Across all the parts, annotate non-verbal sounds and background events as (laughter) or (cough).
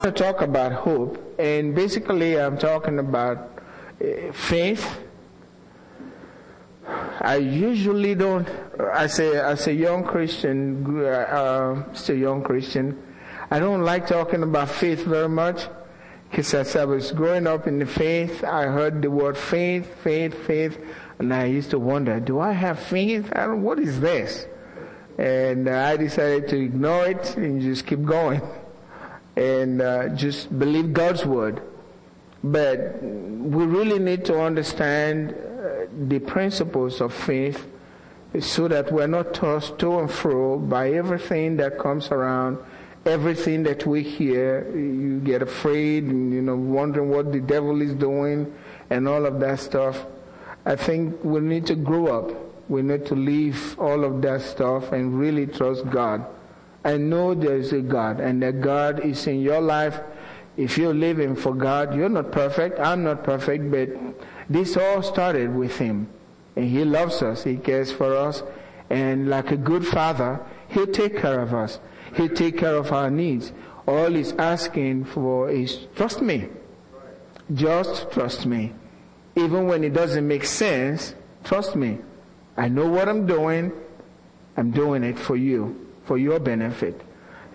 to talk about hope, and basically I'm talking about uh, faith. I usually don't, as a, as a young Christian, uh, uh, still young Christian, I don't like talking about faith very much. Because as I was growing up in the faith, I heard the word faith, faith, faith, and I used to wonder, do I have faith? I what is this? And I decided to ignore it and just keep going (laughs) and uh, just believe God's word. But we really need to understand uh, the principles of faith so that we're not tossed to and fro by everything that comes around, everything that we hear. You get afraid and, you know, wondering what the devil is doing and all of that stuff. I think we need to grow up. We need to leave all of that stuff and really trust God I know there is a God and that God is in your life. If you're living for God, you're not perfect. I'm not perfect, but this all started with Him. And He loves us. He cares for us. And like a good father, He'll take care of us. He'll take care of our needs. All He's asking for is trust me. Just trust me. Even when it doesn't make sense, trust me. I know what I'm doing. I'm doing it for you for your benefit.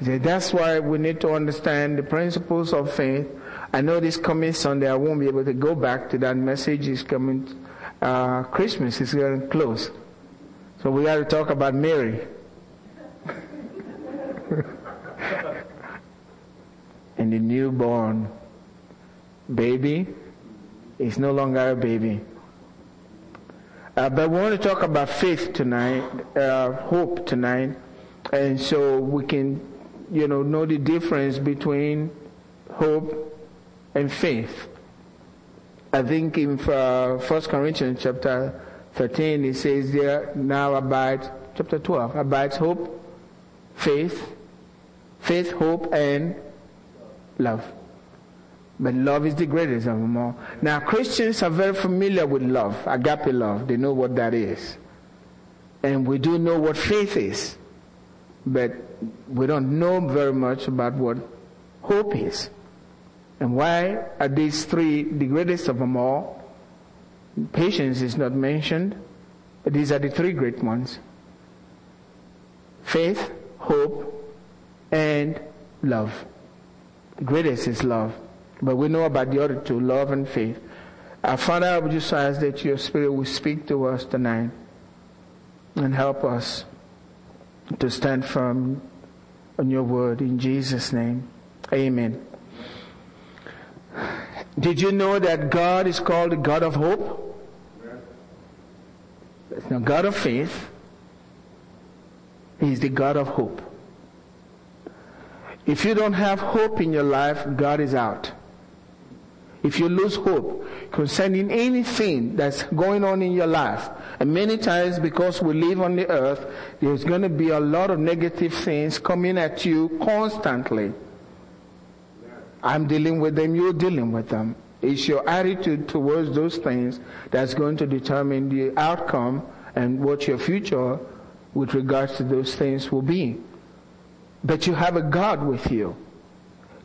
That's why we need to understand the principles of faith. I know this coming Sunday I won't be able to go back to that message. Is coming, uh, Christmas is getting close. So we got to talk about Mary. (laughs) and the newborn baby is no longer a baby. Uh, but we want to talk about faith tonight, uh, hope tonight. And so we can, you know, know the difference between hope and faith. I think in uh, 1 Corinthians chapter 13 it says there now abides, chapter 12, abides hope, faith, faith, hope, and love. But love is the greatest of them all. Now Christians are very familiar with love, agape love. They know what that is. And we do know what faith is but we don't know very much about what hope is. And why are these three the greatest of them all? Patience is not mentioned, but these are the three great ones. Faith, hope, and love. The greatest is love. But we know about the other two, love and faith. Our Father, I would just ask that your Spirit will speak to us tonight and help us to stand firm on your word in Jesus' name. Amen. Did you know that God is called the God of hope? Now, God of faith. He's the God of hope. If you don't have hope in your life, God is out. If you lose hope concerning anything that's going on in your life, and many times because we live on the earth, there's going to be a lot of negative things coming at you constantly. I'm dealing with them, you're dealing with them. It's your attitude towards those things that's going to determine the outcome and what your future with regards to those things will be. But you have a God with you.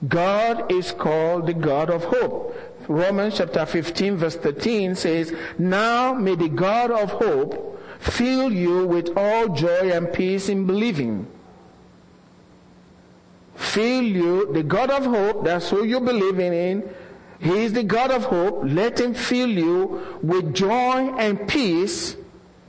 God is called the God of hope. Romans chapter 15 verse 13 says, Now may the God of hope fill you with all joy and peace in believing. Fill you, the God of hope, that's who you're believing in. He is the God of hope. Let him fill you with joy and peace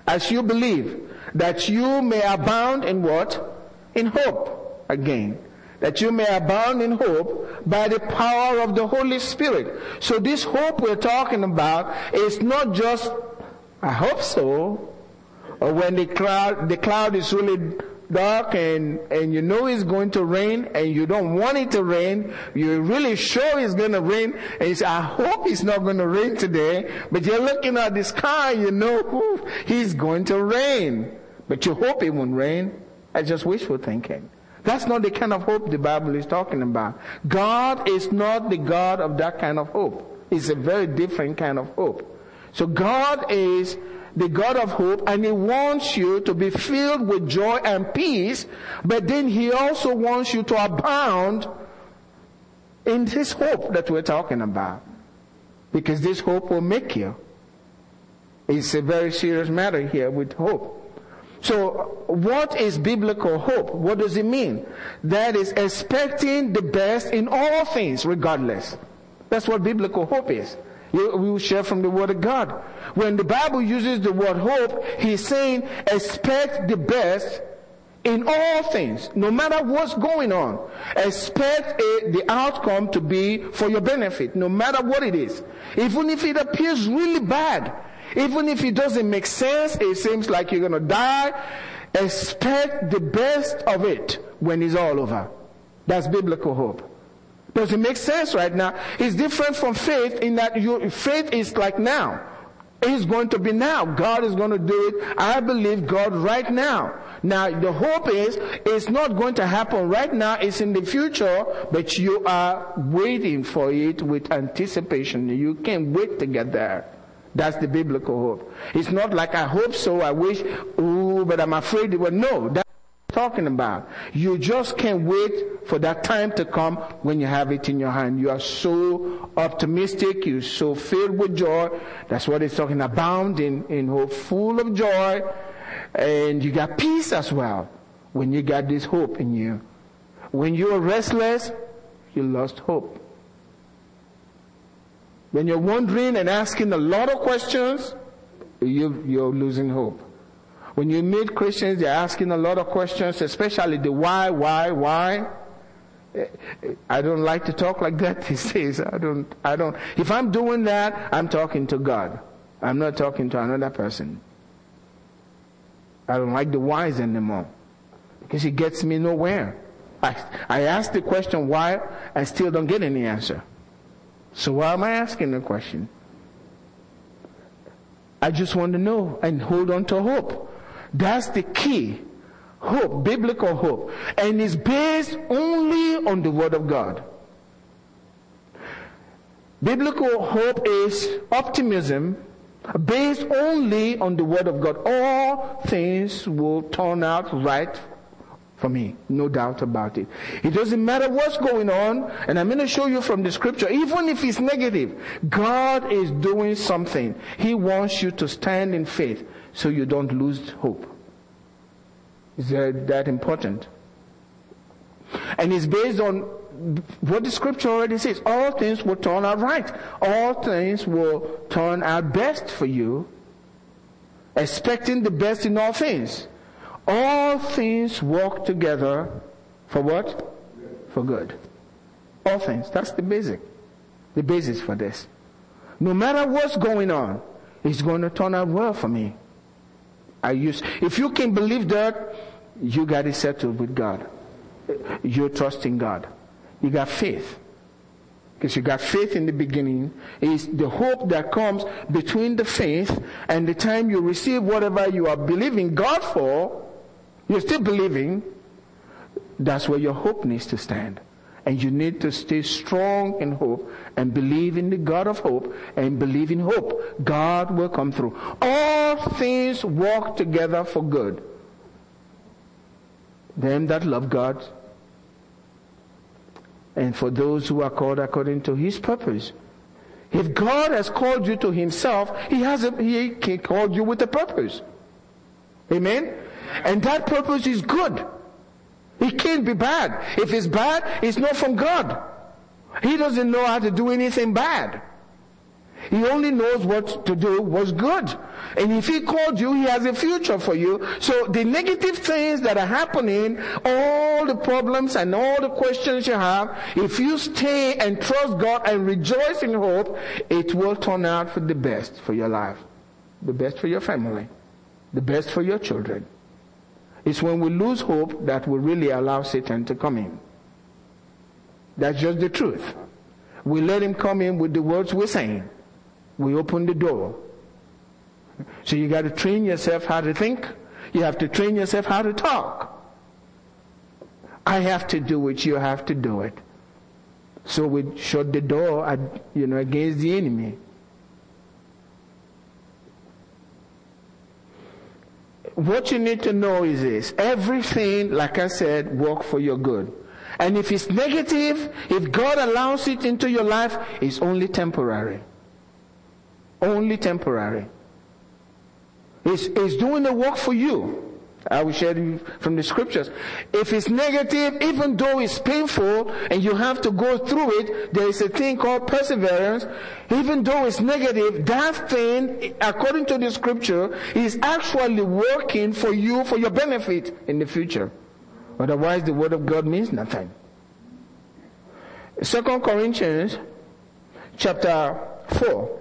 as you believe, that you may abound in what? In hope. Again that you may abound in hope by the power of the Holy Spirit. So this hope we're talking about is not just, I hope so, or when the cloud, the cloud is really dark and, and you know it's going to rain and you don't want it to rain, you're really sure it's going to rain and you say, I hope it's not going to rain today, but you're looking at the sky, you know, he's going to rain. But you hope it won't rain. That's just wishful thinking. That's not the kind of hope the Bible is talking about. God is not the God of that kind of hope. It's a very different kind of hope. So God is the God of hope and He wants you to be filled with joy and peace, but then He also wants you to abound in this hope that we're talking about. Because this hope will make you. It's a very serious matter here with hope. So what is biblical hope? What does it mean? That is expecting the best in all things regardless. That's what biblical hope is. We will share from the Word of God. When the Bible uses the word hope, He's saying expect the best in all things, no matter what's going on. Expect a, the outcome to be for your benefit, no matter what it is. Even if it appears really bad, even if it doesn't make sense, it seems like you're gonna die, expect the best of it when it's all over. That's biblical hope. Does it make sense right now? It's different from faith in that your faith is like now. It's going to be now. God is going to do it. I believe God right now. Now the hope is, it's not going to happen right now. It's in the future, but you are waiting for it with anticipation. You can't wait to get there. That's the biblical hope. It's not like I hope so, I wish, ooh, but I'm afraid it will. No, that's talking about. You just can't wait for that time to come when you have it in your hand. You are so optimistic, you're so filled with joy. That's what it's talking about, in, in hope, full of joy. And you got peace as well when you got this hope in you. When you're restless, you lost hope. When you're wondering and asking a lot of questions, you, you're losing hope. When you meet Christians, they're asking a lot of questions, especially the why, why, why. I don't like to talk like that (laughs) these days. I don't, I don't, if I'm doing that, I'm talking to God. I'm not talking to another person. I don't like the whys anymore. Because it gets me nowhere. I, I ask the question why, I still don't get any answer. So why am I asking the question? I just want to know and hold on to hope. That's the key. Hope, biblical hope. And it's based only on the Word of God. Biblical hope is optimism based only on the Word of God. All things will turn out right for me. No doubt about it. It doesn't matter what's going on, and I'm going to show you from the scripture, even if it's negative, God is doing something. He wants you to stand in faith so you don't lose hope. Is that, that important? And it's based on what the scripture already says. All things will turn out right. All things will turn out best for you, expecting the best in all things. All things work together for what? For good. All things. That's the basic. The basis for this. No matter what's going on, it's going to turn out well for me. I use, if you can believe that, you got it settled with God. You're trusting God. You got faith. Because you got faith in the beginning. Is the hope that comes between the faith and the time you receive whatever you are believing God for you're still believing. That's where your hope needs to stand. And you need to stay strong in hope and believe in the God of hope and believe in hope. God will come through. All things work together for good. Them that love God and for those who are called according to his purpose. If God has called you to himself, he has a, he called you with a purpose. Amen? And that purpose is good. It can't be bad. If it's bad, it's not from God. He doesn't know how to do anything bad. He only knows what to do was good. And if he called you, he has a future for you. So the negative things that are happening, all the problems and all the questions you have, if you stay and trust God and rejoice in hope, it will turn out for the best for your life. The best for your family. The best for your children. It's when we lose hope that we really allow Satan to come in. That's just the truth. We let him come in with the words we're saying. We open the door. So you got to train yourself how to think. You have to train yourself how to talk. I have to do it. You have to do it. So we shut the door, at, you know, against the enemy. What you need to know is this. Everything, like I said, work for your good. And if it's negative, if God allows it into your life, it's only temporary. Only temporary. It's, it's doing the work for you. I will share you from the scriptures. If it's negative, even though it's painful and you have to go through it, there is a thing called perseverance. Even though it's negative, that thing, according to the scripture, is actually working for you for your benefit in the future. Otherwise, the word of God means nothing. Second Corinthians chapter 4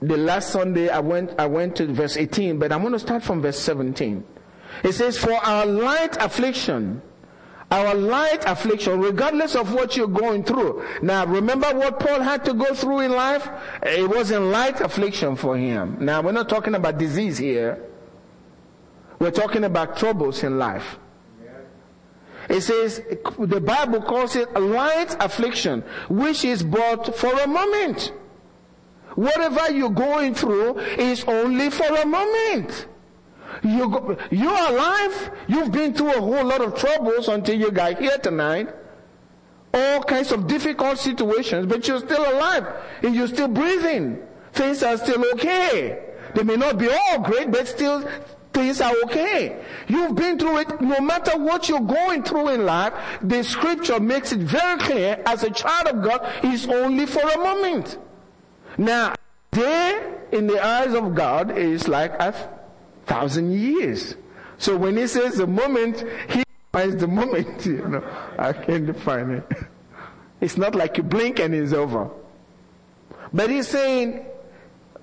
the last Sunday I went, I went to verse 18, but I'm going to start from verse 17. It says, for our light affliction, our light affliction, regardless of what you're going through. Now remember what Paul had to go through in life? It wasn't light affliction for him. Now we're not talking about disease here. We're talking about troubles in life. It says, the Bible calls it light affliction, which is but for a moment. Whatever you're going through is only for a moment. You go, you're alive. You've been through a whole lot of troubles until you got here tonight. All kinds of difficult situations, but you're still alive and you're still breathing. Things are still okay. They may not be all great, but still things are okay. You've been through it. No matter what you're going through in life, the scripture makes it very clear as a child of God, it's only for a moment. Now, day in the eyes of God is like a thousand years. So when he says the moment, he finds the moment, (laughs) you know, I can't define it. (laughs) It's not like you blink and it's over. But he's saying,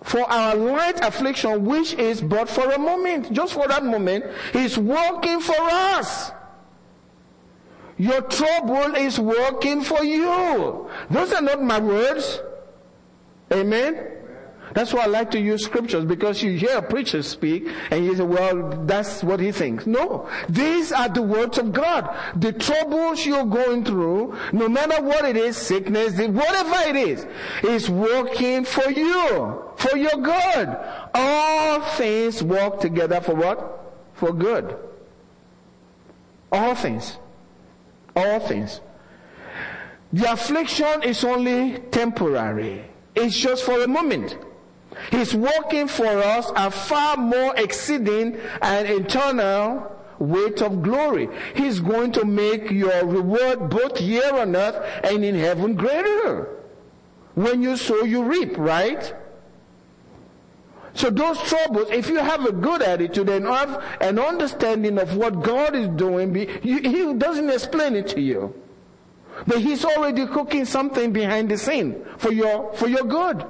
for our light affliction, which is but for a moment, just for that moment, he's working for us. Your trouble is working for you. Those are not my words. Amen? That's why I like to use scriptures because you hear a preacher speak and you say, well, that's what he thinks. No. These are the words of God. The troubles you're going through, no matter what it is, sickness, whatever it is, is working for you, for your good. All things work together for what? For good. All things. All things. The affliction is only temporary. It's just for a moment. He's working for us a far more exceeding and eternal weight of glory. He's going to make your reward both here on earth and in heaven greater. When you sow, you reap, right? So those troubles, if you have a good attitude and have an understanding of what God is doing, He doesn't explain it to you. But he's already cooking something behind the scene for your, for your good.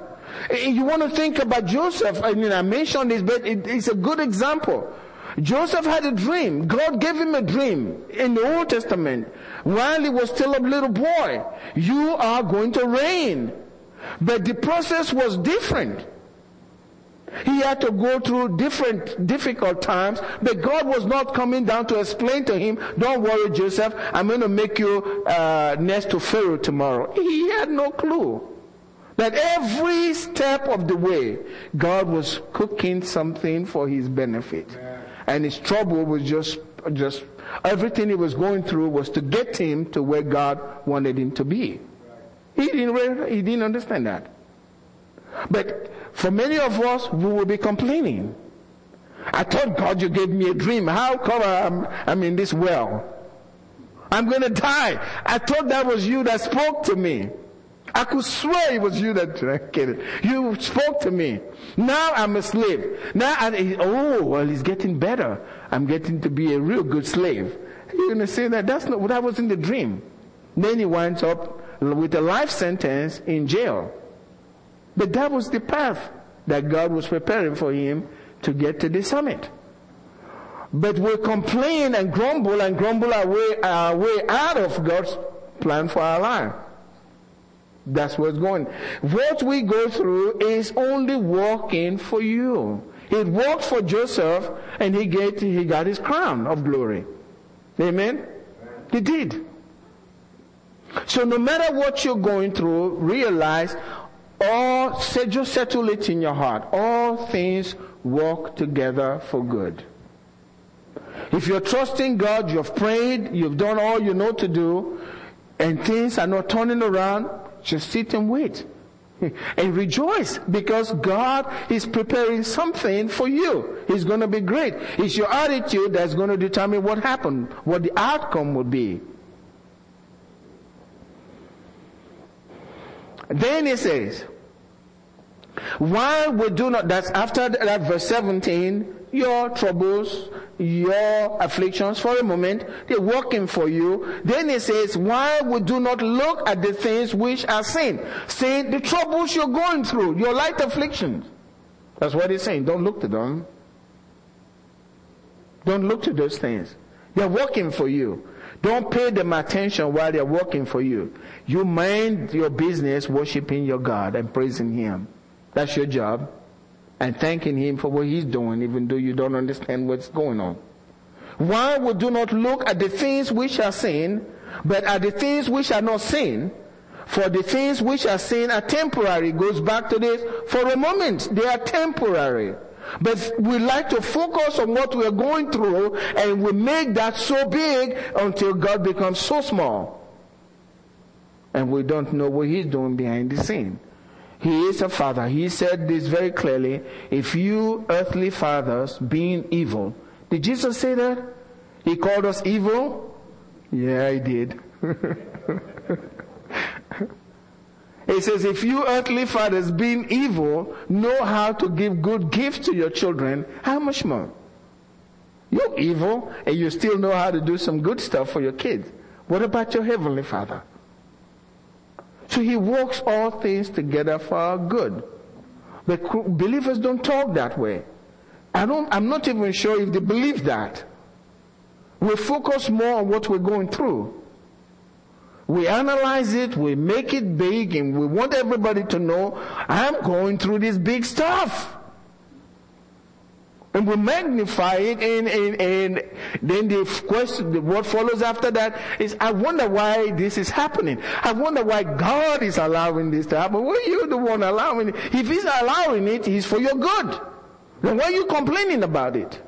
Eh, you want to think about Joseph. I mean, I mentioned this, but it, it's a good example. Joseph had a dream. God gave him a dream in the Old Testament while he was still a little boy. You are going to reign. But the process was different. He had to go through different difficult times, but God was not coming down to explain to him, don't worry Joseph, I'm going to make you uh, next to Pharaoh tomorrow. He had no clue. That every step of the way, God was cooking something for his benefit. And his trouble was just, just, everything he was going through was to get him to where God wanted him to be. He didn't, he didn't understand that. But for many of us, we will be complaining. I thought God you gave me a dream. How come I'm, I'm in this well? I'm gonna die. I thought that was you that spoke to me. I could swear it was you that (laughs) kidding. You spoke to me. Now I'm a slave. Now, I, oh, well, it's getting better. I'm getting to be a real good slave. You're gonna say that? That's not, what that was in the dream. Then he winds up with a life sentence in jail. But that was the path that God was preparing for him to get to the summit. But we complain and grumble and grumble our way, our way out of God's plan for our life. That's what's going. What we go through is only working for you. It worked for Joseph and he get, he got his crown of glory. Amen? He did. So no matter what you're going through, realize all, just settle it in your heart. All things work together for good. If you're trusting God, you've prayed, you've done all you know to do, and things are not turning around, just sit and wait. (laughs) And rejoice because God is preparing something for you. It's going to be great. It's your attitude that's going to determine what happened, what the outcome would be. Then he says, why we do not, that's after that verse 17, your troubles, your afflictions for a moment, they're working for you. Then he says, why we do not look at the things which are sin? Saying the troubles you're going through, your light afflictions. That's what he's saying. Don't look to them. Don't look to those things. They're working for you. Don't pay them attention while they're working for you. You mind your business worshiping your God and praising Him. That's your job and thanking Him for what He's doing, even though you don't understand what's going on. Why we do not look at the things which are seen, but at the things which are not seen? For the things which are seen are temporary. Goes back to this. For a moment, they are temporary. But we like to focus on what we are going through and we make that so big until God becomes so small. And we don't know what He's doing behind the scene. He is a father. He said this very clearly. If you earthly fathers being evil, did Jesus say that? He called us evil? Yeah, he did. (laughs) he says, if you earthly fathers being evil know how to give good gifts to your children, how much more? You're evil and you still know how to do some good stuff for your kids. What about your heavenly father? So he works all things together for our good. But believers don't talk that way. I don't, I'm not even sure if they believe that. We focus more on what we're going through. We analyze it, we make it big, and we want everybody to know, I'm going through this big stuff and we magnify it and, and, and then the question, what follows after that is, I wonder why this is happening. I wonder why God is allowing this to happen. Well, you're the one allowing it. If He's allowing it, He's for your good. Then why are you complaining about it?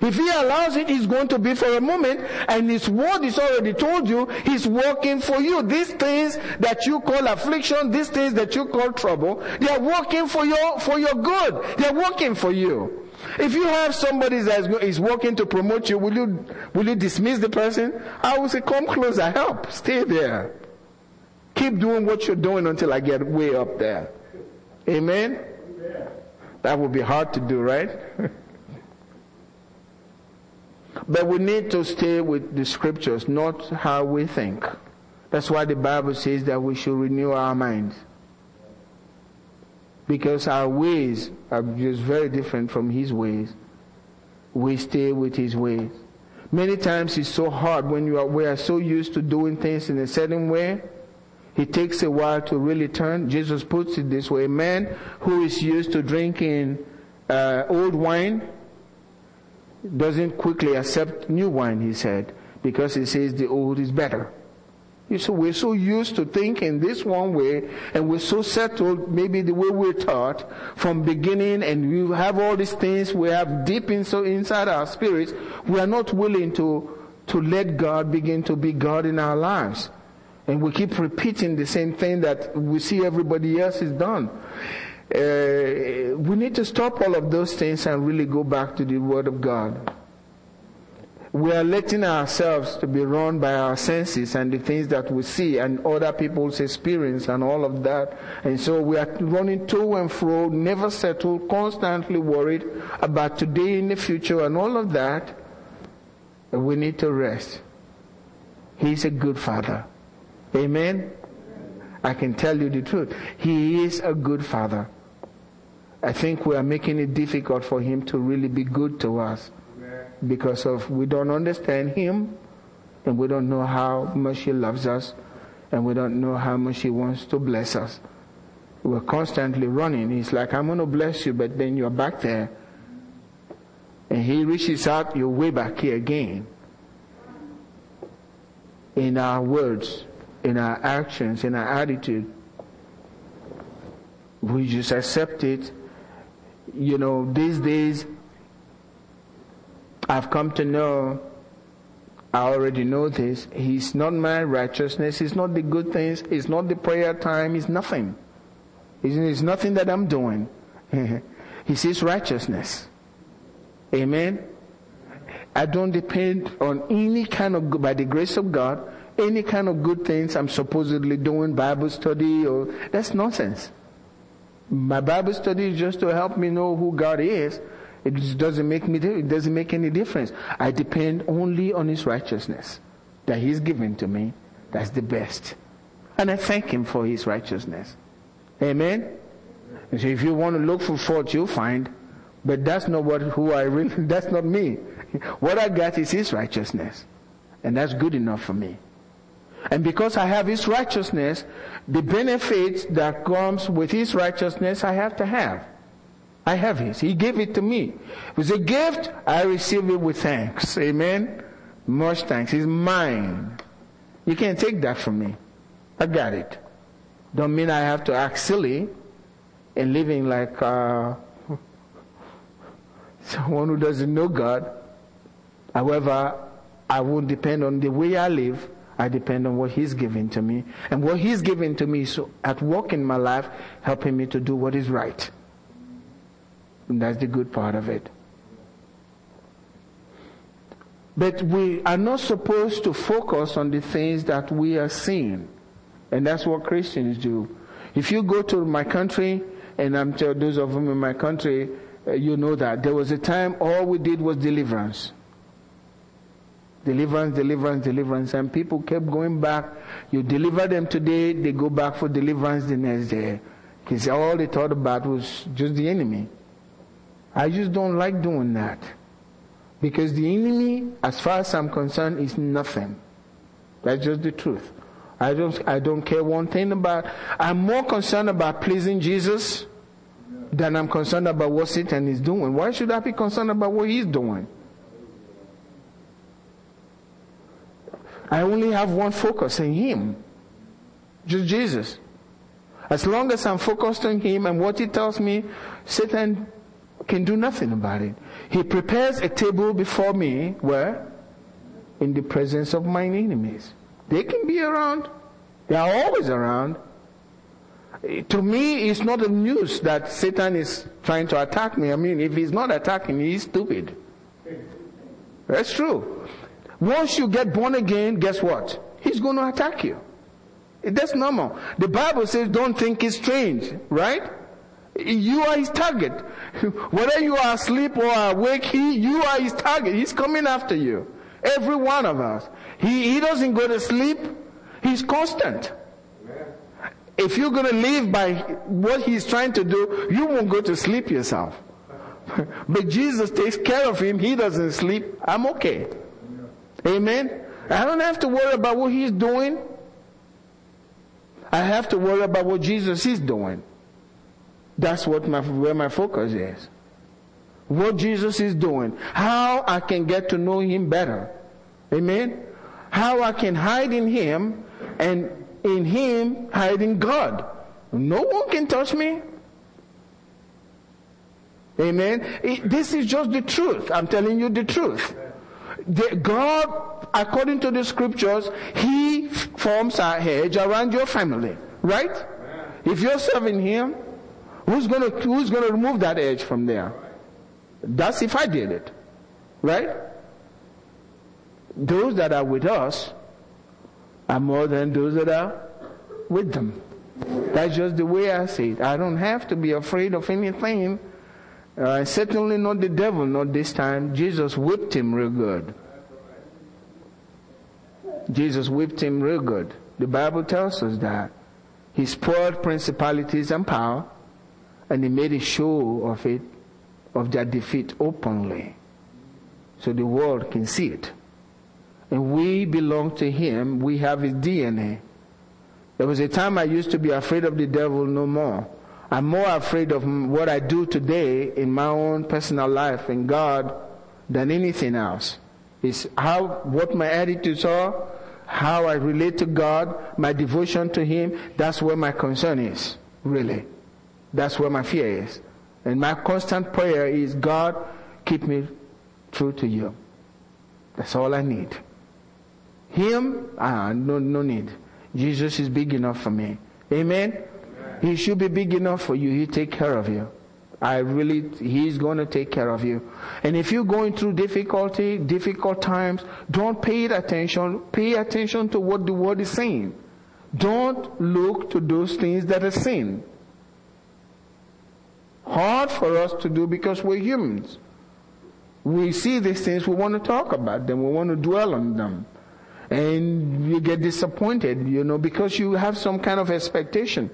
If he allows it, he's going to be for a moment, and his word is already told you, he's working for you. These things that you call affliction, these things that you call trouble, they are working for your, for your good. They're working for you. If you have somebody that is working to promote you, will you, will you dismiss the person? I will say, come closer, help, stay there. Keep doing what you're doing until I get way up there. Amen? That would be hard to do, right? (laughs) But we need to stay with the scriptures, not how we think. That's why the Bible says that we should renew our minds. Because our ways are just very different from His ways. We stay with His ways. Many times it's so hard when you are, we are so used to doing things in a certain way. It takes a while to really turn. Jesus puts it this way. A man who is used to drinking uh, old wine doesn't quickly accept new wine, he said, because he says the old is better. You so we're so used to thinking this one way, and we're so settled, maybe the way we're taught from beginning, and we have all these things we have deep in, so inside our spirits. We are not willing to to let God begin to be God in our lives, and we keep repeating the same thing that we see everybody else has done. Uh, we need to stop all of those things and really go back to the Word of God. We are letting ourselves to be run by our senses and the things that we see and other people's experience and all of that. And so we are running to and fro, never settled, constantly worried about today and the future and all of that. We need to rest. He's a good father. Amen. I can tell you the truth. He is a good father. I think we are making it difficult for him to really be good to us because of we don't understand him and we don't know how much he loves us and we don't know how much he wants to bless us. We're constantly running. He's like, I'm going to bless you, but then you're back there. And he reaches out, you're way back here again. In our words, in our actions, in our attitude. We just accept it you know, these days, I've come to know, I already know this, He's not my righteousness, It's not the good things, It's not the prayer time, It's nothing. It's nothing that I'm doing. (laughs) He His righteousness. Amen. I don't depend on any kind of, by the grace of God, any kind of good things I'm supposedly doing, Bible study or, that's nonsense. My Bible study is just to help me know who God is. It doesn't make me, it doesn't make any difference. I depend only on His righteousness that He's given to me. That's the best. And I thank Him for His righteousness. Amen. And so if you want to look for fault, you'll find. But that's not what, who I really, (laughs) that's not me. What I got is His righteousness. And that's good enough for me. And because I have His righteousness, the benefits that comes with His righteousness, I have to have. I have His. He gave it to me. It was a gift. I receive it with thanks. Amen. Much thanks. It's mine. You can't take that from me. I got it. Don't mean I have to act silly and living like uh, (laughs) someone who doesn't know God. However, I won't depend on the way I live. I depend on what He's giving to me. And what He's giving to me is at work in my life, helping me to do what is right. And that's the good part of it. But we are not supposed to focus on the things that we are seeing. And that's what Christians do. If you go to my country, and I'm telling those of them in my country, uh, you know that there was a time all we did was deliverance. Deliverance, deliverance, deliverance. And people kept going back. You deliver them today, they go back for deliverance the next day. Because all they thought about was just the enemy. I just don't like doing that. Because the enemy, as far as I'm concerned, is nothing. That's just the truth. I don't, I don't care one thing about, I'm more concerned about pleasing Jesus than I'm concerned about what Satan is doing. Why should I be concerned about what he's doing? I only have one focus in Him. Just Jesus. As long as I'm focused on Him and what He tells me, Satan can do nothing about it. He prepares a table before me where? In the presence of my enemies. They can be around. They are always around. To me, it's not a news that Satan is trying to attack me. I mean, if he's not attacking me, he's stupid. That's true. Once you get born again, guess what? He's going to attack you. That's normal. The Bible says don't think it's strange, right? You are his target. (laughs) Whether you are asleep or awake, he, you are his target. He's coming after you. Every one of us. He, he doesn't go to sleep. He's constant. If you're going to live by what he's trying to do, you won't go to sleep yourself. (laughs) but Jesus takes care of him. He doesn't sleep. I'm okay. Amen. I don't have to worry about what he's doing. I have to worry about what Jesus is doing. That's what my, where my focus is. What Jesus is doing. How I can get to know him better. Amen. How I can hide in him and in him hide in God. No one can touch me. Amen. It, this is just the truth. I'm telling you the truth the, God, according to the scriptures, He forms a hedge around your family, right? If you're serving Him, who's gonna, who's gonna remove that hedge from there? That's if I did it, right? Those that are with us are more than those that are with them. That's just the way I see it. I don't have to be afraid of anything uh, certainly not the devil, not this time. Jesus whipped him real good. Jesus whipped him real good. The Bible tells us that. He spoiled principalities and power, and he made a show of it, of their defeat openly. So the world can see it. And we belong to him. We have his DNA. There was a time I used to be afraid of the devil no more. I'm more afraid of what I do today in my own personal life in God than anything else. It's how, what my attitudes are, how I relate to God, my devotion to Him, that's where my concern is, really. That's where my fear is. And my constant prayer is, God, keep me true to you. That's all I need. Him, ah, no, no need. Jesus is big enough for me. Amen? He should be big enough for you. He take care of you. I really, He's going to take care of you. And if you're going through difficulty, difficult times, don't pay attention. Pay attention to what the Word is saying. Don't look to those things that are sin. Hard for us to do because we're humans. We see these things, we want to talk about them, we want to dwell on them. And you get disappointed, you know, because you have some kind of expectation.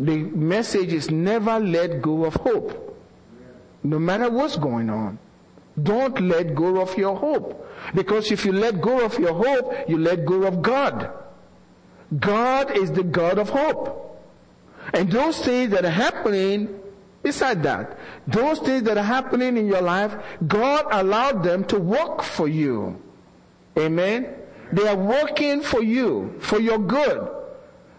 The message is never let go of hope. No matter what's going on. Don't let go of your hope. Because if you let go of your hope, you let go of God. God is the God of hope. And those things that are happening beside that, those things that are happening in your life, God allowed them to work for you. Amen. They are working for you, for your good.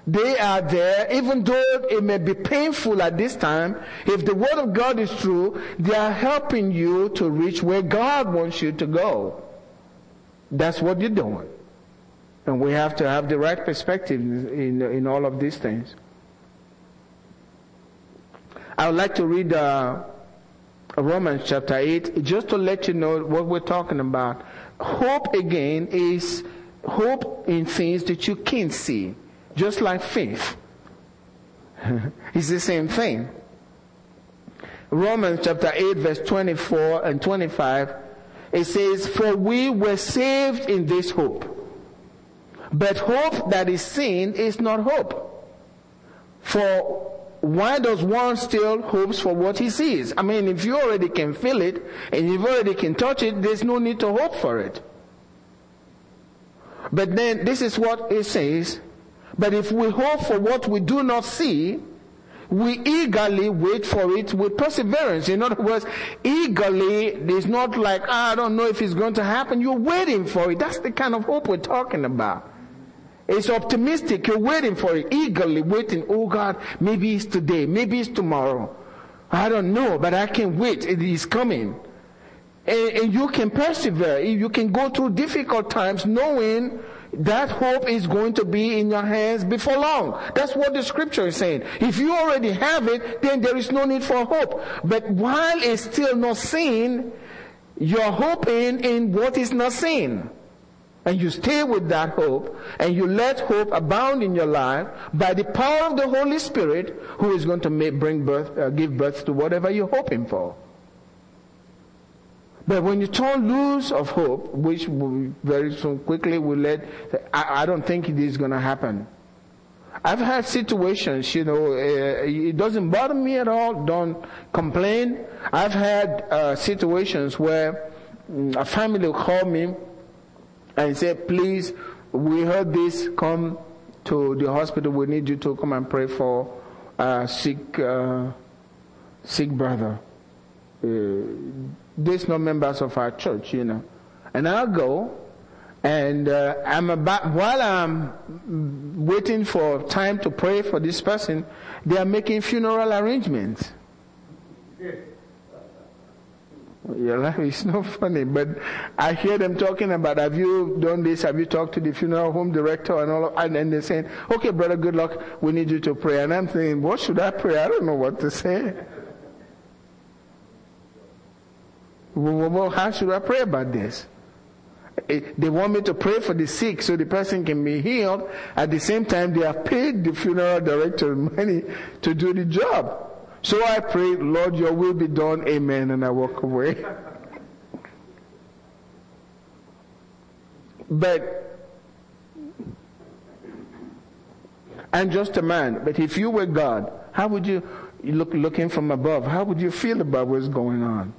They are there, even though it may be painful at this time. If the word of God is true, they are helping you to reach where God wants you to go. That's what you're doing. And we have to have the right perspective in, in all of these things. I would like to read uh, Romans chapter 8 just to let you know what we're talking about. Hope again is hope in things that you can't see, just like faith. (laughs) it's the same thing. Romans chapter 8 verse 24 and 25 it says, For we were saved in this hope. But hope that is seen is not hope. For why does one still hopes for what he sees? I mean, if you already can feel it and you already can touch it, there's no need to hope for it. But then this is what it says. But if we hope for what we do not see, we eagerly wait for it with perseverance. In other words, eagerly is not like, ah, I don't know if it's going to happen. You're waiting for it. That's the kind of hope we're talking about. It's optimistic. You're waiting for it, eagerly waiting. Oh God, maybe it's today, maybe it's tomorrow. I don't know, but I can wait. It is coming. And, and you can persevere. You can go through difficult times knowing that hope is going to be in your hands before long. That's what the scripture is saying. If you already have it, then there is no need for hope. But while it's still not seen, you're hoping in what is not seen and you stay with that hope and you let hope abound in your life by the power of the Holy Spirit who is going to make, bring birth, uh, give birth to whatever you're hoping for. But when you turn loose of hope, which very soon quickly will let, I, I don't think it is going to happen. I've had situations, you know, uh, it doesn't bother me at all. Don't complain. I've had uh, situations where mm, a family will call me and say, please, we heard this, come to the hospital, we need you to come and pray for a sick, uh, sick brother. These not members of our church, you know. And I'll go, and uh, I'm about, while I'm waiting for time to pray for this person, they are making funeral arrangements. Your life is not funny, but I hear them talking about, have you done this? Have you talked to the funeral home director and all of, and then they're saying, okay, brother, good luck. We need you to pray. And I'm thinking, what should I pray? I don't know what to say. Well, how should I pray about this? Eh, they want me to pray for the sick so the person can be healed. At the same time, they have paid the funeral director money to do the job. So I pray, Lord, your will be done. Amen. And I walk away. (laughs) but I'm just a man. But if you were God, how would you look looking from above? How would you feel about what's going on?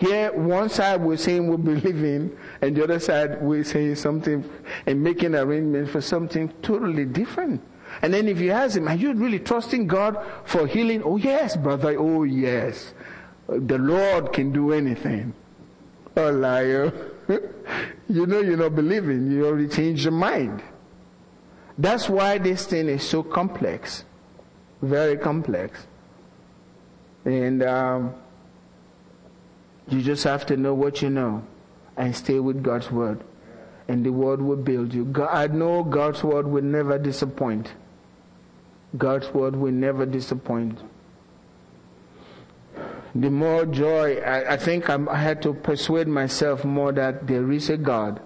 Here, one side we're saying we believe (laughs) in, and the other side we're saying something and making arrangements for something totally different. And then if you ask him, are you really trusting God for healing? Oh yes, brother. Oh yes. The Lord can do anything. Oh liar. (laughs) you know you're not believing. You already changed your mind. That's why this thing is so complex. Very complex. And um, You just have to know what you know and stay with God's word. And the word will build you. God, I know God's word will never disappoint. God's word will never disappoint. The more joy, I, I think I'm, i had to persuade myself more that there is a God.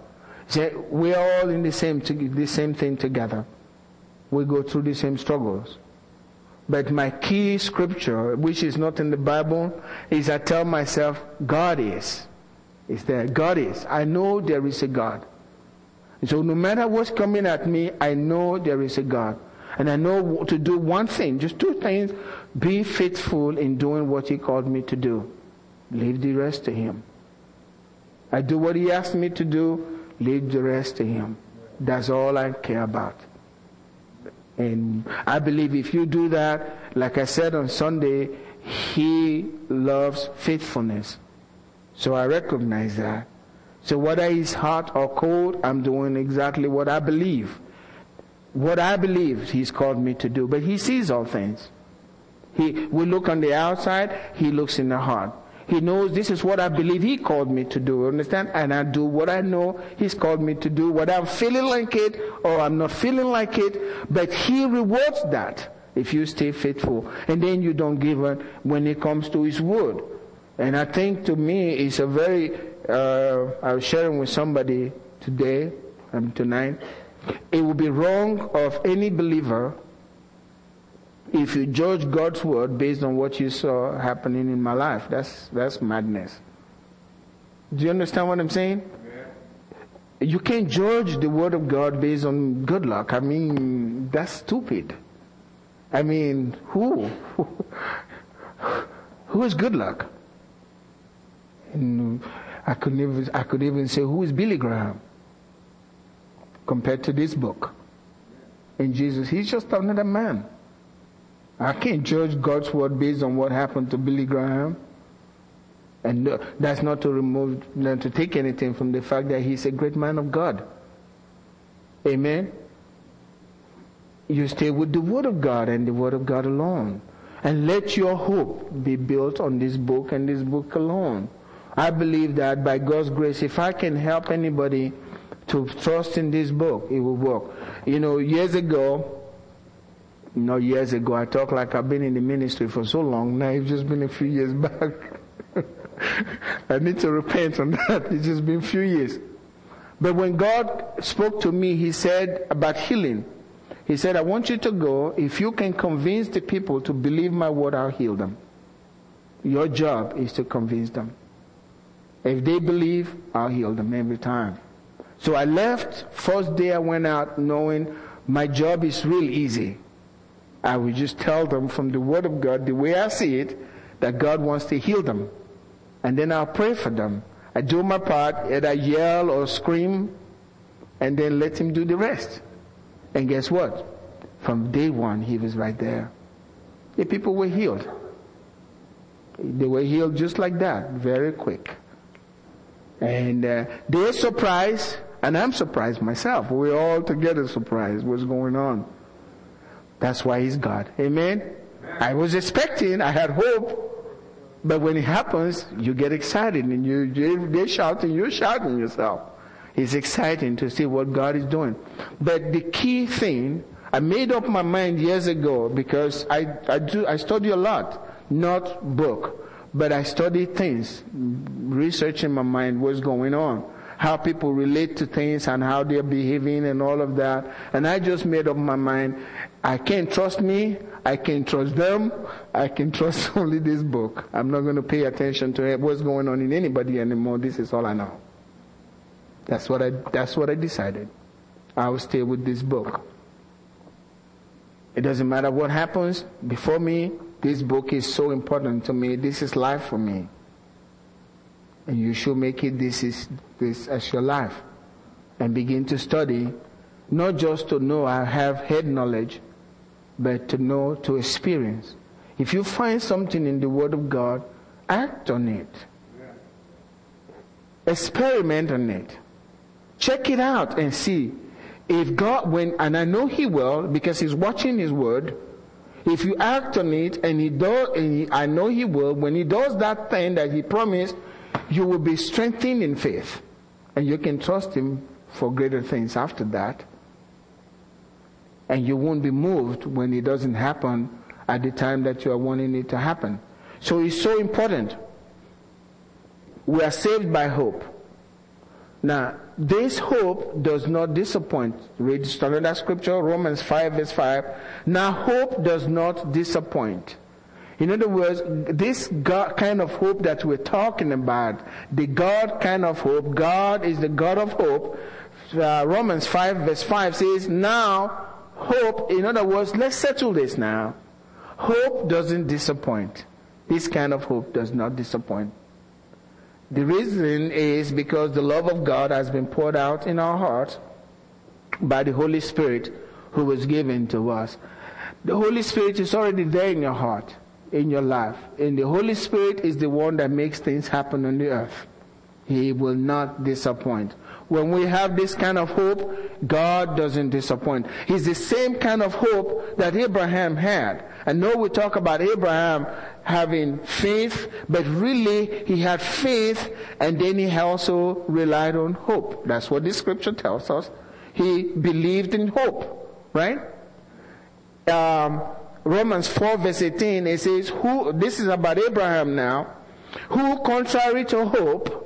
we're all in the same, the same thing together. We go through the same struggles. But my key scripture, which is not in the Bible, is I tell myself, God is. Is there. God is. I know there is a God. So no matter what's coming at me, I know there is a God. And I know to do one thing, just two things. Be faithful in doing what He called me to do. Leave the rest to Him. I do what He asked me to do, leave the rest to Him. That's all I care about. And I believe if you do that, like I said on Sunday, He loves faithfulness. So I recognize that. So whether he's hot or cold, I'm doing exactly what I believe. What I believe he's called me to do. But he sees all things. He, we look on the outside, he looks in the heart. He knows this is what I believe he called me to do, understand? And I do what I know he's called me to do, whether I'm feeling like it or I'm not feeling like it, but he rewards that if you stay faithful. And then you don't give up when it comes to his word. And I think to me it's a very, uh, I was sharing with somebody today and um, tonight, it would be wrong of any believer if you judge God's word based on what you saw happening in my life. That's, that's madness. Do you understand what I'm saying? Yeah. You can't judge the word of God based on good luck. I mean, that's stupid. I mean, who? (laughs) who is good luck? And I could even, I could even say, who is Billy Graham? Compared to this book. And Jesus, he's just another man. I can't judge God's word based on what happened to Billy Graham. And uh, that's not to remove, not to take anything from the fact that he's a great man of God. Amen. You stay with the word of God and the word of God alone. And let your hope be built on this book and this book alone. I believe that by God's grace, if I can help anybody to trust in this book, it will work. You know, years ago, not years ago. I talk like I've been in the ministry for so long. Now it's just been a few years (laughs) back. I need to repent on that. (laughs) It's just been a few years. But when God spoke to me, He said about healing. He said, I want you to go. If you can convince the people to believe my word, I'll heal them. Your job is to convince them. If they believe, I'll heal them every time. So I left. First day I went out knowing my job is real easy. I will just tell them from the Word of God, the way I see it, that God wants to heal them. And then I'll pray for them. I do my part, either yell or scream, and then let Him do the rest. And guess what? From day one, He was right there. The people were healed. They were healed just like that, very quick. And uh, they're surprised, and I'm surprised myself. We're all together surprised what's going on. That's why he's God. Amen? I was expecting, I had hope, but when it happens, you get excited and you, they're shouting, you're shouting yourself. It's exciting to see what God is doing. But the key thing, I made up my mind years ago because I, I do, I study a lot, not book, but I study things, researching my mind what's going on how people relate to things and how they're behaving and all of that. And I just made up my mind, I can't trust me, I can't trust them, I can trust (laughs) only this book. I'm not going to pay attention to what's going on in anybody anymore. This is all I know. That's what I, that's what I decided. I will stay with this book. It doesn't matter what happens before me. This book is so important to me. This is life for me. And you should make it this is this as your life. And begin to study, not just to know I have head knowledge, but to know, to experience. If you find something in the Word of God, act on it. Experiment on it. Check it out and see. If God, when, and I know He will, because He's watching His Word, if you act on it and He does, and he, I know He will, when He does that thing that He promised, you will be strengthened in faith and you can trust him for greater things after that. And you won't be moved when it doesn't happen at the time that you are wanting it to happen. So it's so important. We are saved by hope. Now, this hope does not disappoint. Read another scripture, Romans 5 verse 5. Now, hope does not disappoint. In other words, this God kind of hope that we're talking about, the God kind of hope, God is the God of hope. Uh, Romans 5 verse 5 says, now hope, in other words, let's settle this now. Hope doesn't disappoint. This kind of hope does not disappoint. The reason is because the love of God has been poured out in our hearts by the Holy Spirit who was given to us. The Holy Spirit is already there in your heart, in your life. And the Holy Spirit is the one that makes things happen on the earth. He will not disappoint. When we have this kind of hope, God doesn't disappoint. He's the same kind of hope that Abraham had. I know we talk about Abraham having faith, but really he had faith and then he also relied on hope. That's what the scripture tells us. He believed in hope, right? Um, Romans 4 verse 18, it says, who, this is about Abraham now, who contrary to hope,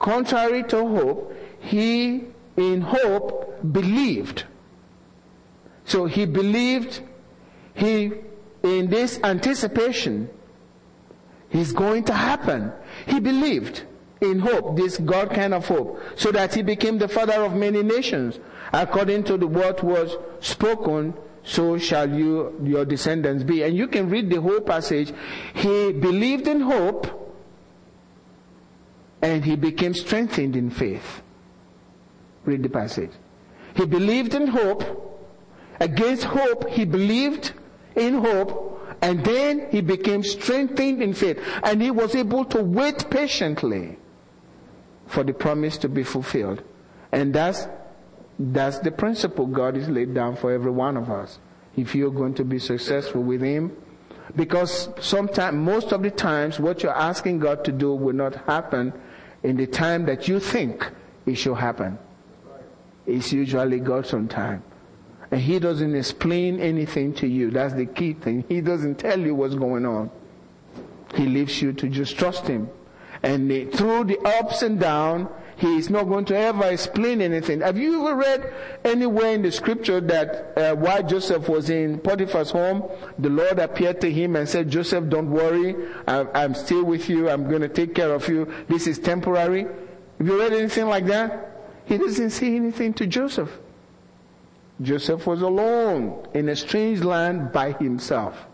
contrary to hope, he in hope believed. So he believed, he in this anticipation, is going to happen. He believed in hope, this God kind of hope, so that he became the father of many nations. According to the word was spoken, so shall you, your descendants be. And you can read the whole passage. He believed in hope, and he became strengthened in faith. Read the passage. He believed in hope. Against hope, he believed in hope. And then he became strengthened in faith. And he was able to wait patiently for the promise to be fulfilled. And that's, that's the principle God has laid down for every one of us. If you're going to be successful with Him, because sometimes, most of the times, what you're asking God to do will not happen in the time that you think it should happen. It's usually God's own time. And He doesn't explain anything to you. That's the key thing. He doesn't tell you what's going on. He leaves you to just trust Him. And through the ups and downs, he is not going to ever explain anything. Have you ever read anywhere in the scripture that uh, while Joseph was in Potiphar's home, the Lord appeared to him and said, Joseph, don't worry. I'm, I'm still with you. I'm going to take care of you. This is temporary. Have you read anything like that? He doesn't say anything to Joseph. Joseph was alone in a strange land by himself.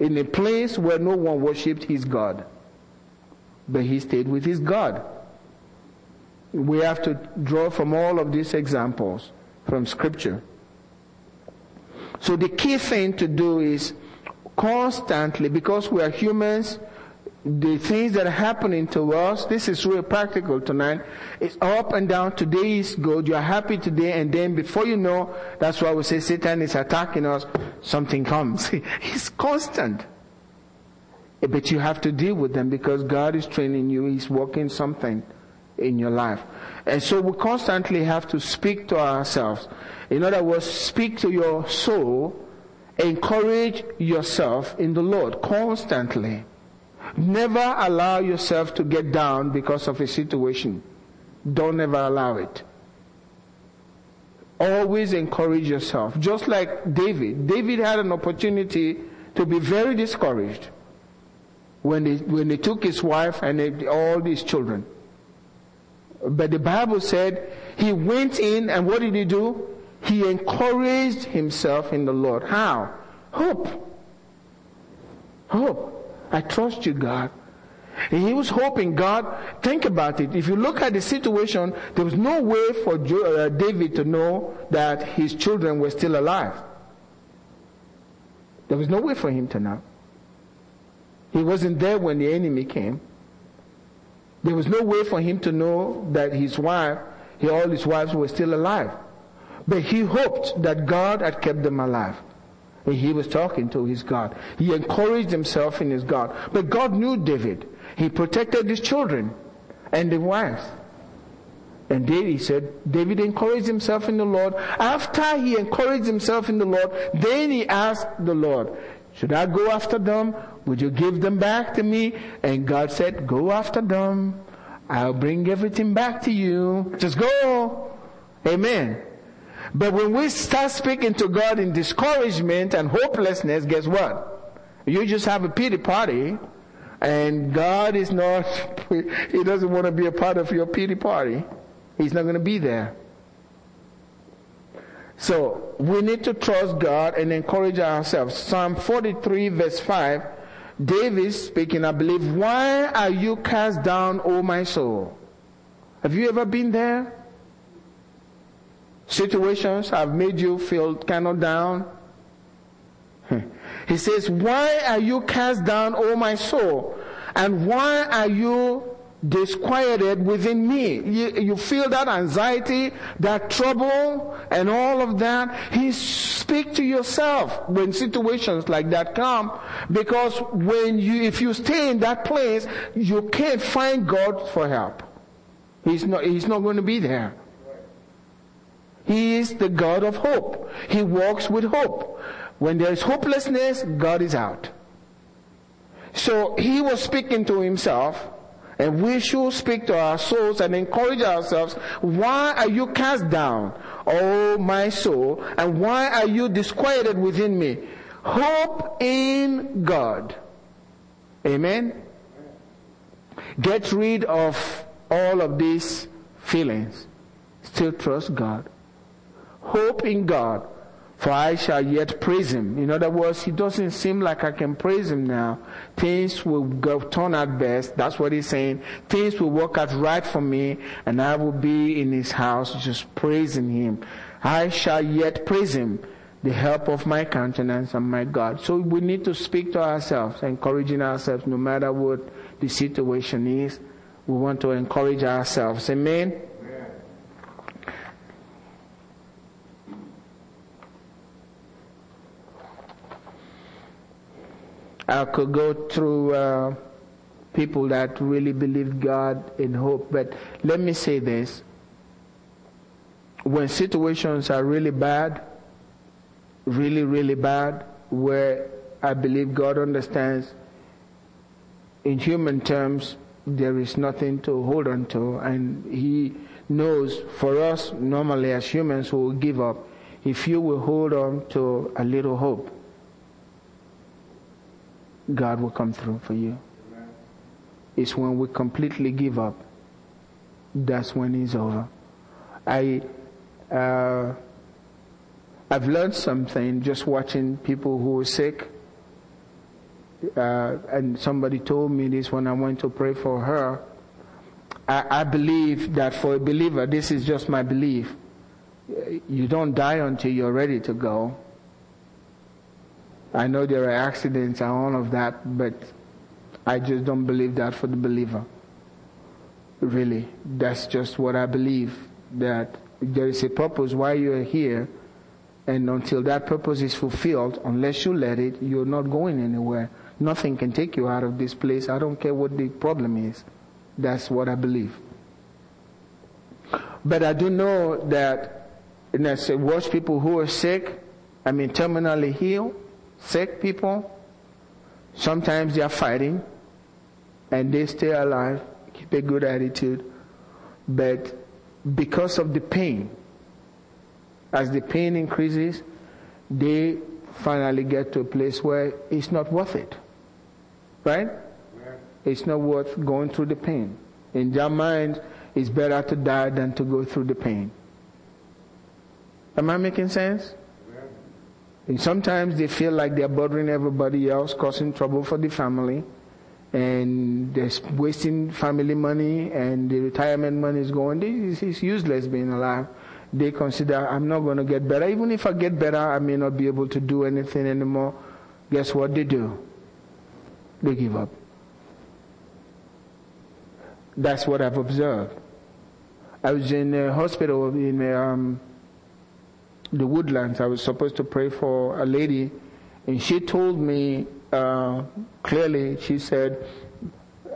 In a place where no one worshipped his God but he stayed with his God. We have to draw from all of these examples from scripture. So the key thing to do is constantly, because we are humans, the things that are happening to us, this is really practical tonight. It's up and down. Today is good. You're happy today and then before you know, that's why we say Satan is attacking us, something comes. (laughs) it's constant. But you have to deal with them because God is training you. He's working something in your life. And so we constantly have to speak to ourselves. In other words, speak to your soul, encourage yourself in the Lord constantly. Never allow yourself to get down because of a situation. Don't ever allow it. Always encourage yourself. Just like David. David had an opportunity to be very discouraged when they, when took his wife and all his children. But the Bible said he went in and what did he do? He encouraged himself in the Lord. How? Hope. Hope. I trust you, God. And he was hoping, God, think about it. If you look at the situation, there was no way for uh, David to know that his children were still alive. There was no way for him to know. He wasn't there when the enemy came. There was no way for him to know that his wife, all his wives were still alive. But he hoped that God had kept them alive. And he was talking to his God. He encouraged himself in his God. But God knew David. He protected his children and the wives. And David said, David encouraged himself in the Lord. After he encouraged himself in the Lord, then he asked the Lord, should I go after them? Would you give them back to me? And God said, go after them. I'll bring everything back to you. Just go. Amen. But when we start speaking to God in discouragement and hopelessness, guess what? You just have a pity party and God is not, (laughs) He doesn't want to be a part of your pity party. He's not going to be there. So we need to trust God and encourage ourselves. Psalm 43 verse 5, David speaking, I believe, why are you cast down, O my soul? Have you ever been there? Situations have made you feel kind of down. (laughs) He says, why are you cast down, O my soul? And why are you disquieted within me. You, you, feel that anxiety, that trouble, and all of that. He speak to yourself when situations like that come, because when you, if you stay in that place, you can't find God for help. He's not, he's not going to be there. He is the God of hope. He walks with hope. When there is hopelessness, God is out. So he was speaking to himself and we should speak to our souls and encourage ourselves. Why are you cast down, oh my soul? And why are you disquieted within me? Hope in God. Amen. Get rid of all of these feelings. Still trust God. Hope in God for I shall yet praise him. In other words, it doesn't seem like I can praise him now. Things will go, turn out best. That's what he's saying. Things will work out right for me and I will be in his house just praising him. I shall yet praise him, the help of my countenance and my God. So we need to speak to ourselves, encouraging ourselves no matter what the situation is. We want to encourage ourselves. Amen. I could go through uh, people that really believe God in hope, but let me say this. When situations are really bad, really, really bad, where I believe God understands in human terms there is nothing to hold on to, and He knows for us, normally as humans who will give up, if you will hold on to a little hope, God will come through for you. It's when we completely give up. That's when it's over. I, uh, I've learned something just watching people who are sick. Uh, and somebody told me this when I went to pray for her. I, I believe that for a believer, this is just my belief. You don't die until you're ready to go. I know there are accidents and all of that, but I just don't believe that for the believer. Really. That's just what I believe. That there is a purpose why you're here, and until that purpose is fulfilled, unless you let it, you're not going anywhere. Nothing can take you out of this place. I don't care what the problem is. That's what I believe. But I do know that, and I say, watch people who are sick, I mean, terminally healed, sick people, sometimes they are fighting and they stay alive, keep a good attitude, but because of the pain, as the pain increases, they finally get to a place where it's not worth it. Right? It's not worth going through the pain. In their minds, it's better to die than to go through the pain. Am I making sense? And sometimes they feel like they're bothering everybody else, causing trouble for the family, and they're wasting family money, and the retirement money is going. It's useless being alive. They consider, I'm not going to get better. Even if I get better, I may not be able to do anything anymore. Guess what they do? They give up. That's what I've observed. I was in a hospital in um, the woodlands. I was supposed to pray for a lady, and she told me uh, clearly. She said,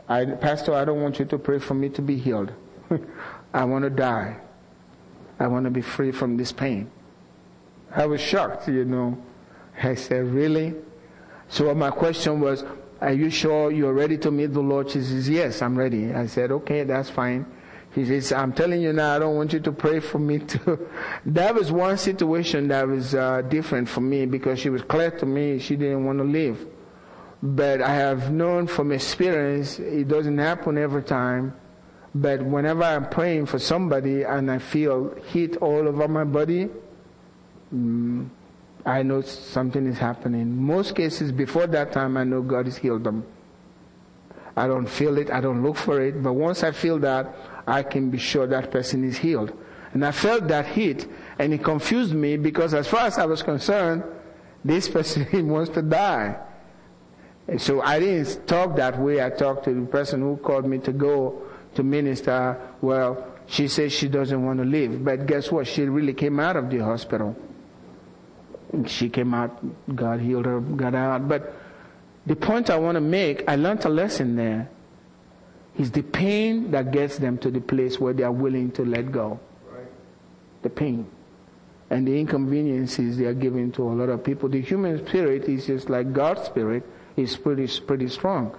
I, Pastor, I don't want you to pray for me to be healed. (laughs) I want to die. I want to be free from this pain. I was shocked, you know. I said, really? So my question was, are you sure you're ready to meet the Lord? She says, yes, I'm ready. I said, okay, that's fine. He says, I'm telling you now, I don't want you to pray for me too. (laughs) that was one situation that was uh, different for me because she was clear to me she didn't want to leave. But I have known from experience, it doesn't happen every time. But whenever I'm praying for somebody and I feel heat all over my body, mm, I know something is happening. Most cases before that time, I know God has healed them. I don't feel it, I don't look for it, but once I feel that, I can be sure that person is healed. And I felt that heat, and it confused me because as far as I was concerned, this person (laughs) wants to die. And so I didn't talk that way. I talked to the person who called me to go to minister. Well, she says she doesn't want to live. But guess what? She really came out of the hospital. She came out, God healed her, got out. But the point I want to make, I learned a lesson there. Is the pain that gets them to the place where they are willing to let go. Right. The pain. And the inconveniences they are giving to a lot of people. The human spirit is just like God's spirit It's pretty, pretty strong.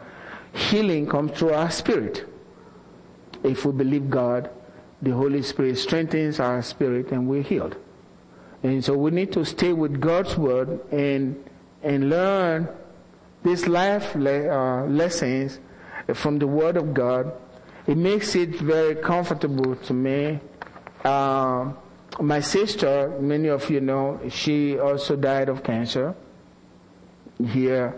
Healing comes through our spirit. If we believe God, the Holy Spirit strengthens our spirit and we're healed. And so we need to stay with God's word and, and learn these life le- uh, lessons from the word of God. It makes it very comfortable to me. Uh, my sister, many of you know, she also died of cancer here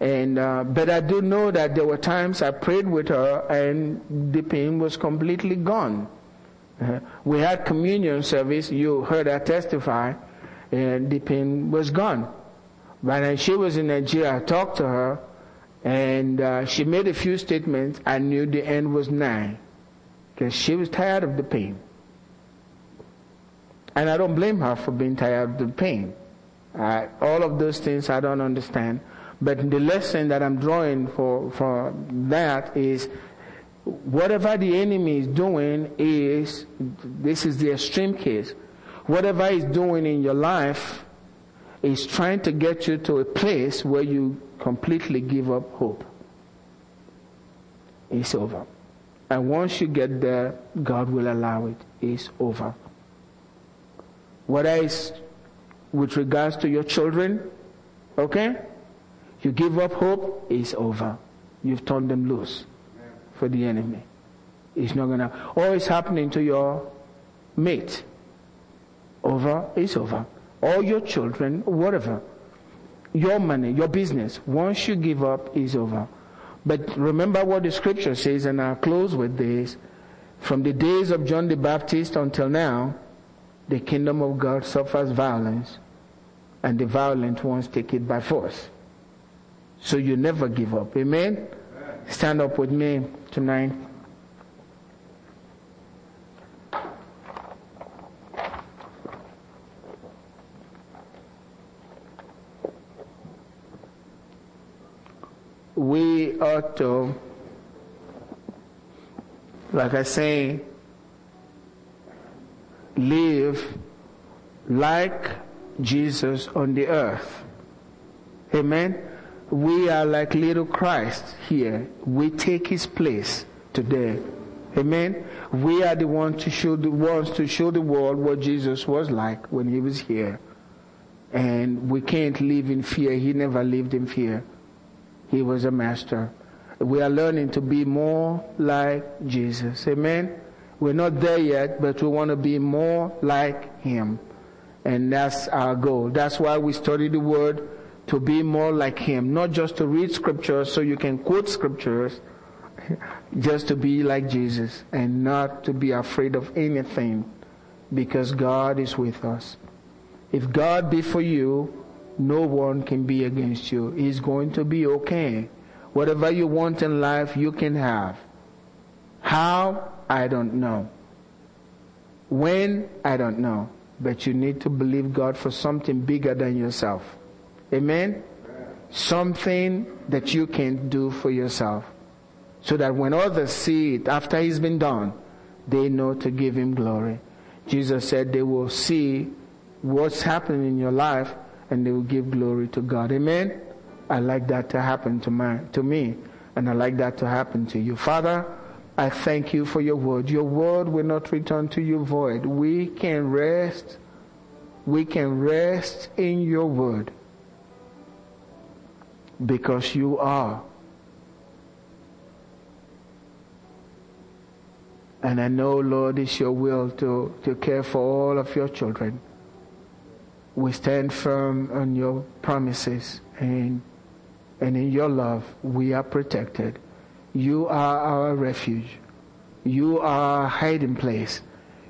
and, uh, but I do know that there were times I prayed with her and the pain was completely gone. Uh, we had communion service, you heard her testify, and the pain was gone. When she was in Nigeria, I talked to her, and uh, she made a few statements. I knew the end was nigh, because she was tired of the pain. And I don't blame her for being tired of the pain. Uh, all of those things I don't understand. But the lesson that I'm drawing for, for that is whatever the enemy is doing is, this is the extreme case, whatever he's doing in your life is trying to get you to a place where you completely give up hope. It's over. And once you get there, God will allow it. It's over. Whether it's with regards to your children, okay? You give up hope, it's over. You've turned them loose for the enemy. It's not gonna, or it's happening to your mate. Over, it's over. All your children, whatever. Your money, your business, once you give up, is over. But remember what the scripture says, and I'll close with this. From the days of John the Baptist until now, the kingdom of God suffers violence, and the violent ones take it by force. So you never give up. Amen? Stand up with me tonight. We ought to, like I say, live like Jesus on the earth. Amen we are like little Christ here. We take his place today. Amen. We are the ones to show the ones to show the world what Jesus was like when he was here. And we can't live in fear. He never lived in fear. He was a master. We are learning to be more like Jesus. Amen. We're not there yet, but we want to be more like him. And that's our goal. That's why we study the word to be more like Him, not just to read scriptures so you can quote scriptures, (laughs) just to be like Jesus and not to be afraid of anything because God is with us. If God be for you, no one can be against you. He's going to be okay. Whatever you want in life, you can have. How? I don't know. When? I don't know. But you need to believe God for something bigger than yourself. Amen? Something that you can do for yourself. so that when others see it after he's been done, they know to give him glory. Jesus said they will see what's happening in your life and they will give glory to God. Amen. I like that to happen to my, to me and I like that to happen to you. Father, I thank you for your word. Your word will not return to you void. We can rest. We can rest in your word because you are And I know, Lord, it's your will to, to care for all of your children. We stand firm on your promises and, and in your love we are protected. You are our refuge. You are our hiding place.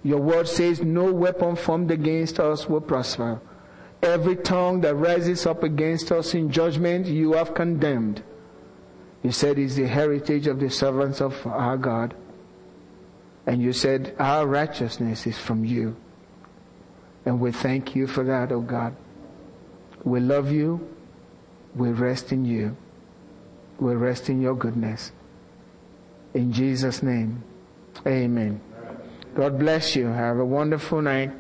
Your word says no weapon formed against us will prosper. Every tongue that rises up against us in judgment you have condemned. You said is the heritage of the servants of our God. And you said, Our righteousness is from you. And we thank you for that, oh God. We love you. We rest in you. We rest in your goodness. In Jesus' name, amen. God bless you. Have a wonderful night.